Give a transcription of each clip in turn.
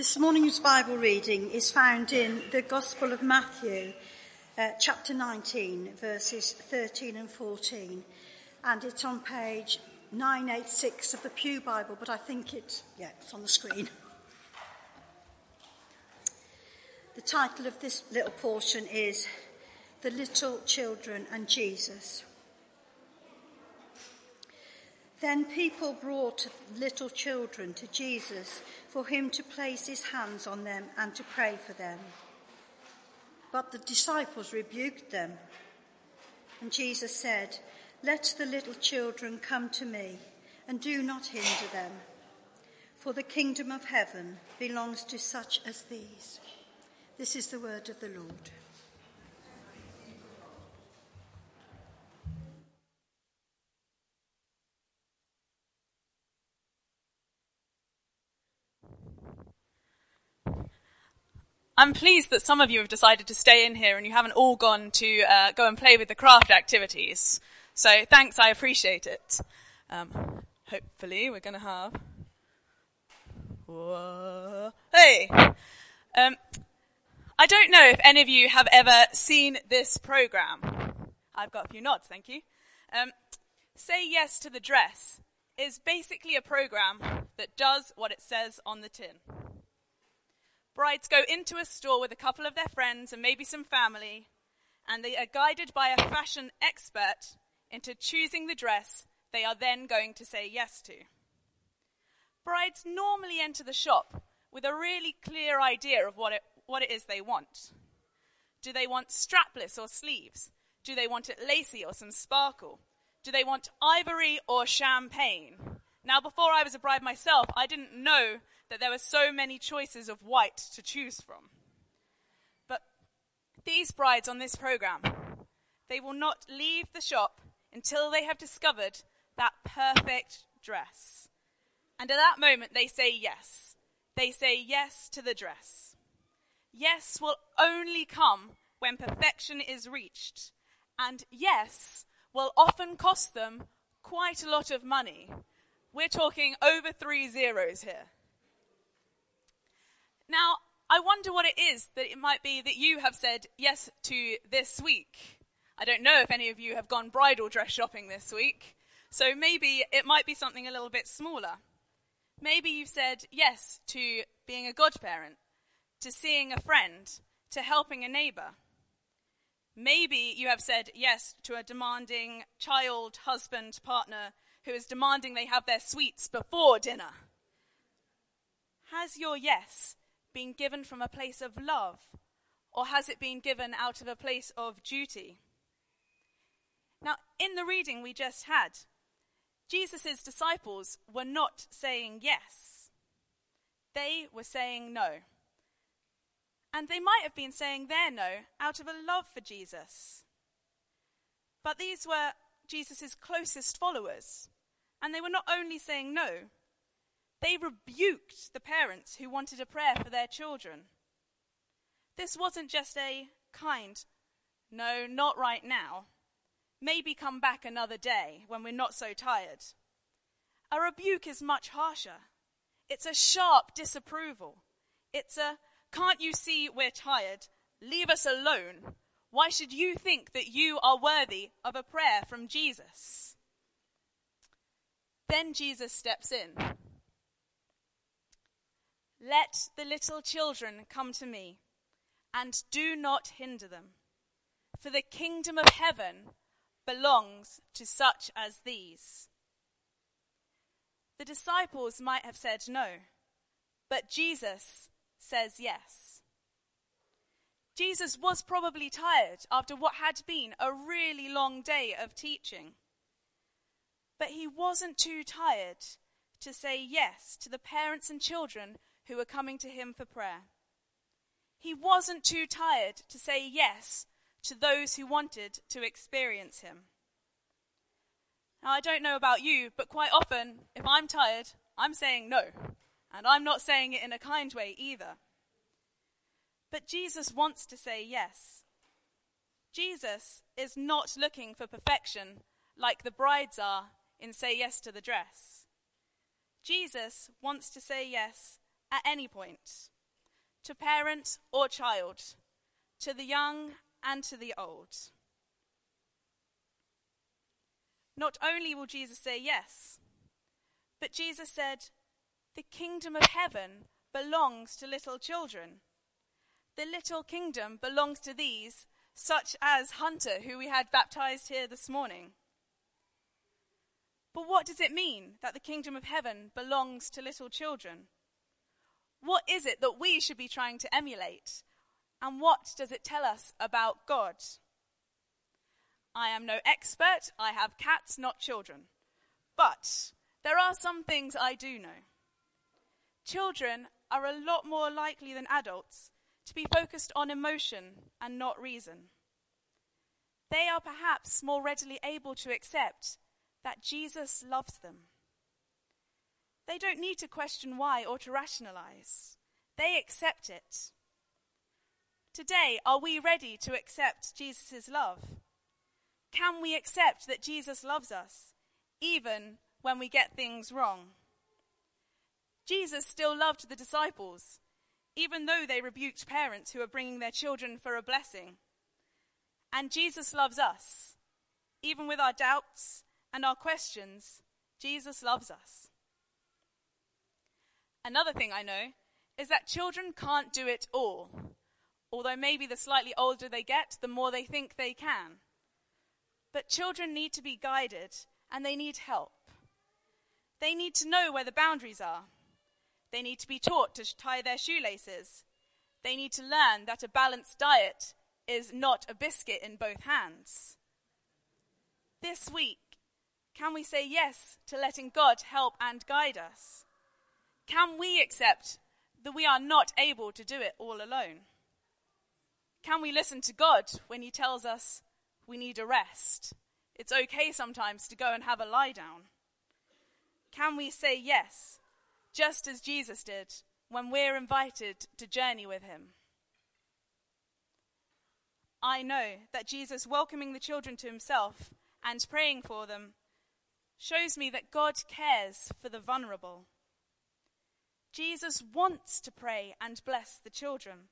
This morning's Bible reading is found in the Gospel of Matthew, uh, chapter 19, verses 13 and 14. And it's on page 986 of the Pew Bible, but I think yeah, it's on the screen. The title of this little portion is The Little Children and Jesus. Then people brought little children to Jesus for him to place his hands on them and to pray for them. But the disciples rebuked them. And Jesus said, Let the little children come to me, and do not hinder them, for the kingdom of heaven belongs to such as these. This is the word of the Lord. I'm pleased that some of you have decided to stay in here and you haven't all gone to uh, go and play with the craft activities. So thanks, I appreciate it. Um, hopefully, we're going to have. Whoa. Hey! Um, I don't know if any of you have ever seen this program. I've got a few nods, thank you. Um, Say Yes to the Dress is basically a program that does what it says on the tin. Brides go into a store with a couple of their friends and maybe some family, and they are guided by a fashion expert into choosing the dress they are then going to say yes to. Brides normally enter the shop with a really clear idea of what it, what it is they want. Do they want strapless or sleeves? Do they want it lacy or some sparkle? Do they want ivory or champagne? Now, before I was a bride myself, I didn't know that there were so many choices of white to choose from. But these brides on this program, they will not leave the shop until they have discovered that perfect dress. And at that moment, they say yes. They say yes to the dress. Yes will only come when perfection is reached. And yes will often cost them quite a lot of money. We're talking over three zeros here. Now, I wonder what it is that it might be that you have said yes to this week. I don't know if any of you have gone bridal dress shopping this week, so maybe it might be something a little bit smaller. Maybe you've said yes to being a godparent, to seeing a friend, to helping a neighbor. Maybe you have said yes to a demanding child, husband, partner who is demanding they have their sweets before dinner. Has your yes been given from a place of love, or has it been given out of a place of duty? Now, in the reading we just had, Jesus' disciples were not saying yes, they were saying no. And they might have been saying their no out of a love for Jesus. But these were Jesus' closest followers, and they were not only saying no, they rebuked the parents who wanted a prayer for their children. This wasn't just a kind, no, not right now. Maybe come back another day when we're not so tired. A rebuke is much harsher. It's a sharp disapproval. It's a, can't you see we're tired? Leave us alone. Why should you think that you are worthy of a prayer from Jesus? Then Jesus steps in. Let the little children come to me, and do not hinder them, for the kingdom of heaven belongs to such as these. The disciples might have said no, but Jesus says yes. Jesus was probably tired after what had been a really long day of teaching. But he wasn't too tired to say yes to the parents and children who were coming to him for prayer. He wasn't too tired to say yes to those who wanted to experience him. Now, I don't know about you, but quite often, if I'm tired, I'm saying no. And I'm not saying it in a kind way either. But Jesus wants to say yes. Jesus is not looking for perfection like the brides are in Say Yes to the Dress. Jesus wants to say yes at any point, to parent or child, to the young and to the old. Not only will Jesus say yes, but Jesus said, The kingdom of heaven belongs to little children. The little kingdom belongs to these, such as Hunter, who we had baptized here this morning. But what does it mean that the kingdom of heaven belongs to little children? What is it that we should be trying to emulate? And what does it tell us about God? I am no expert. I have cats, not children. But there are some things I do know. Children are a lot more likely than adults to be focused on emotion and not reason. They are perhaps more readily able to accept that Jesus loves them. They don't need to question why or to rationalize. They accept it. Today, are we ready to accept Jesus' love? Can we accept that Jesus loves us, even when we get things wrong? Jesus still loved the disciples, even though they rebuked parents who were bringing their children for a blessing. And Jesus loves us, even with our doubts and our questions. Jesus loves us. Another thing I know is that children can't do it all, although maybe the slightly older they get, the more they think they can. But children need to be guided and they need help. They need to know where the boundaries are. They need to be taught to tie their shoelaces. They need to learn that a balanced diet is not a biscuit in both hands. This week, can we say yes to letting God help and guide us? Can we accept that we are not able to do it all alone? Can we listen to God when He tells us we need a rest? It's okay sometimes to go and have a lie down. Can we say yes, just as Jesus did when we're invited to journey with Him? I know that Jesus welcoming the children to Himself and praying for them shows me that God cares for the vulnerable. Jesus wants to pray and bless the children.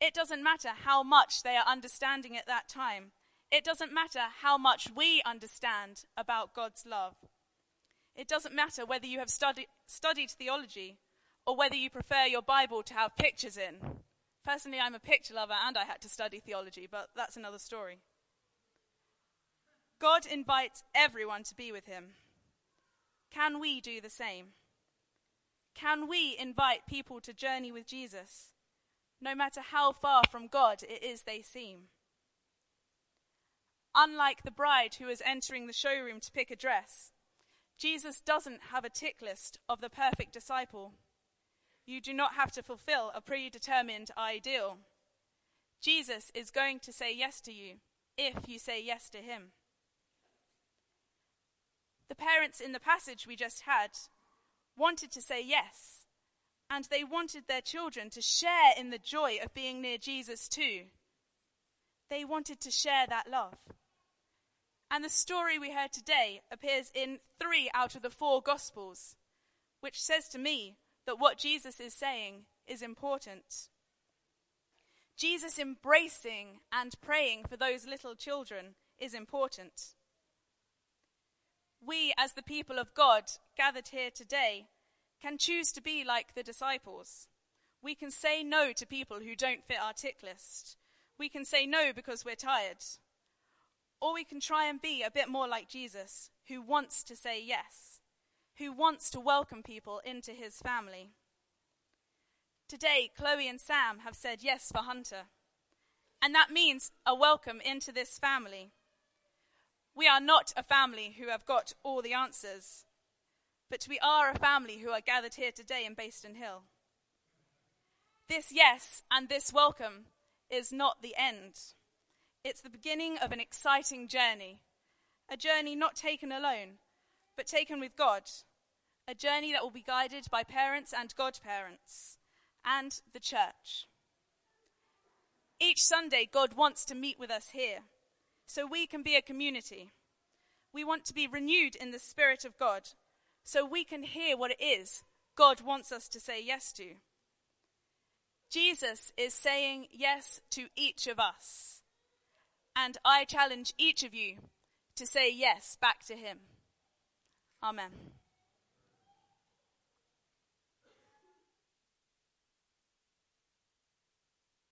It doesn't matter how much they are understanding at that time. It doesn't matter how much we understand about God's love. It doesn't matter whether you have studied, studied theology or whether you prefer your Bible to have pictures in. Personally, I'm a picture lover and I had to study theology, but that's another story. God invites everyone to be with him. Can we do the same? Can we invite people to journey with Jesus, no matter how far from God it is they seem? Unlike the bride who is entering the showroom to pick a dress, Jesus doesn't have a tick list of the perfect disciple. You do not have to fulfill a predetermined ideal. Jesus is going to say yes to you if you say yes to him. The parents in the passage we just had wanted to say yes, and they wanted their children to share in the joy of being near Jesus too. They wanted to share that love. And the story we heard today appears in three out of the four Gospels, which says to me that what Jesus is saying is important. Jesus embracing and praying for those little children is important we, as the people of God gathered here today, can choose to be like the disciples. We can say no to people who don't fit our tick list. We can say no because we're tired. Or we can try and be a bit more like Jesus, who wants to say yes, who wants to welcome people into his family. Today, Chloe and Sam have said yes for Hunter. And that means a welcome into this family. We are not a family who have got all the answers, but we are a family who are gathered here today in Bayston Hill. This yes and this welcome is not the end. It's the beginning of an exciting journey, a journey not taken alone, but taken with God, a journey that will be guided by parents and godparents and the church. Each Sunday, God wants to meet with us here so we can be a community. We want to be renewed in the Spirit of God so we can hear what it is God wants us to say yes to. Jesus is saying yes to each of us. And I challenge each of you to say yes back to him. Amen.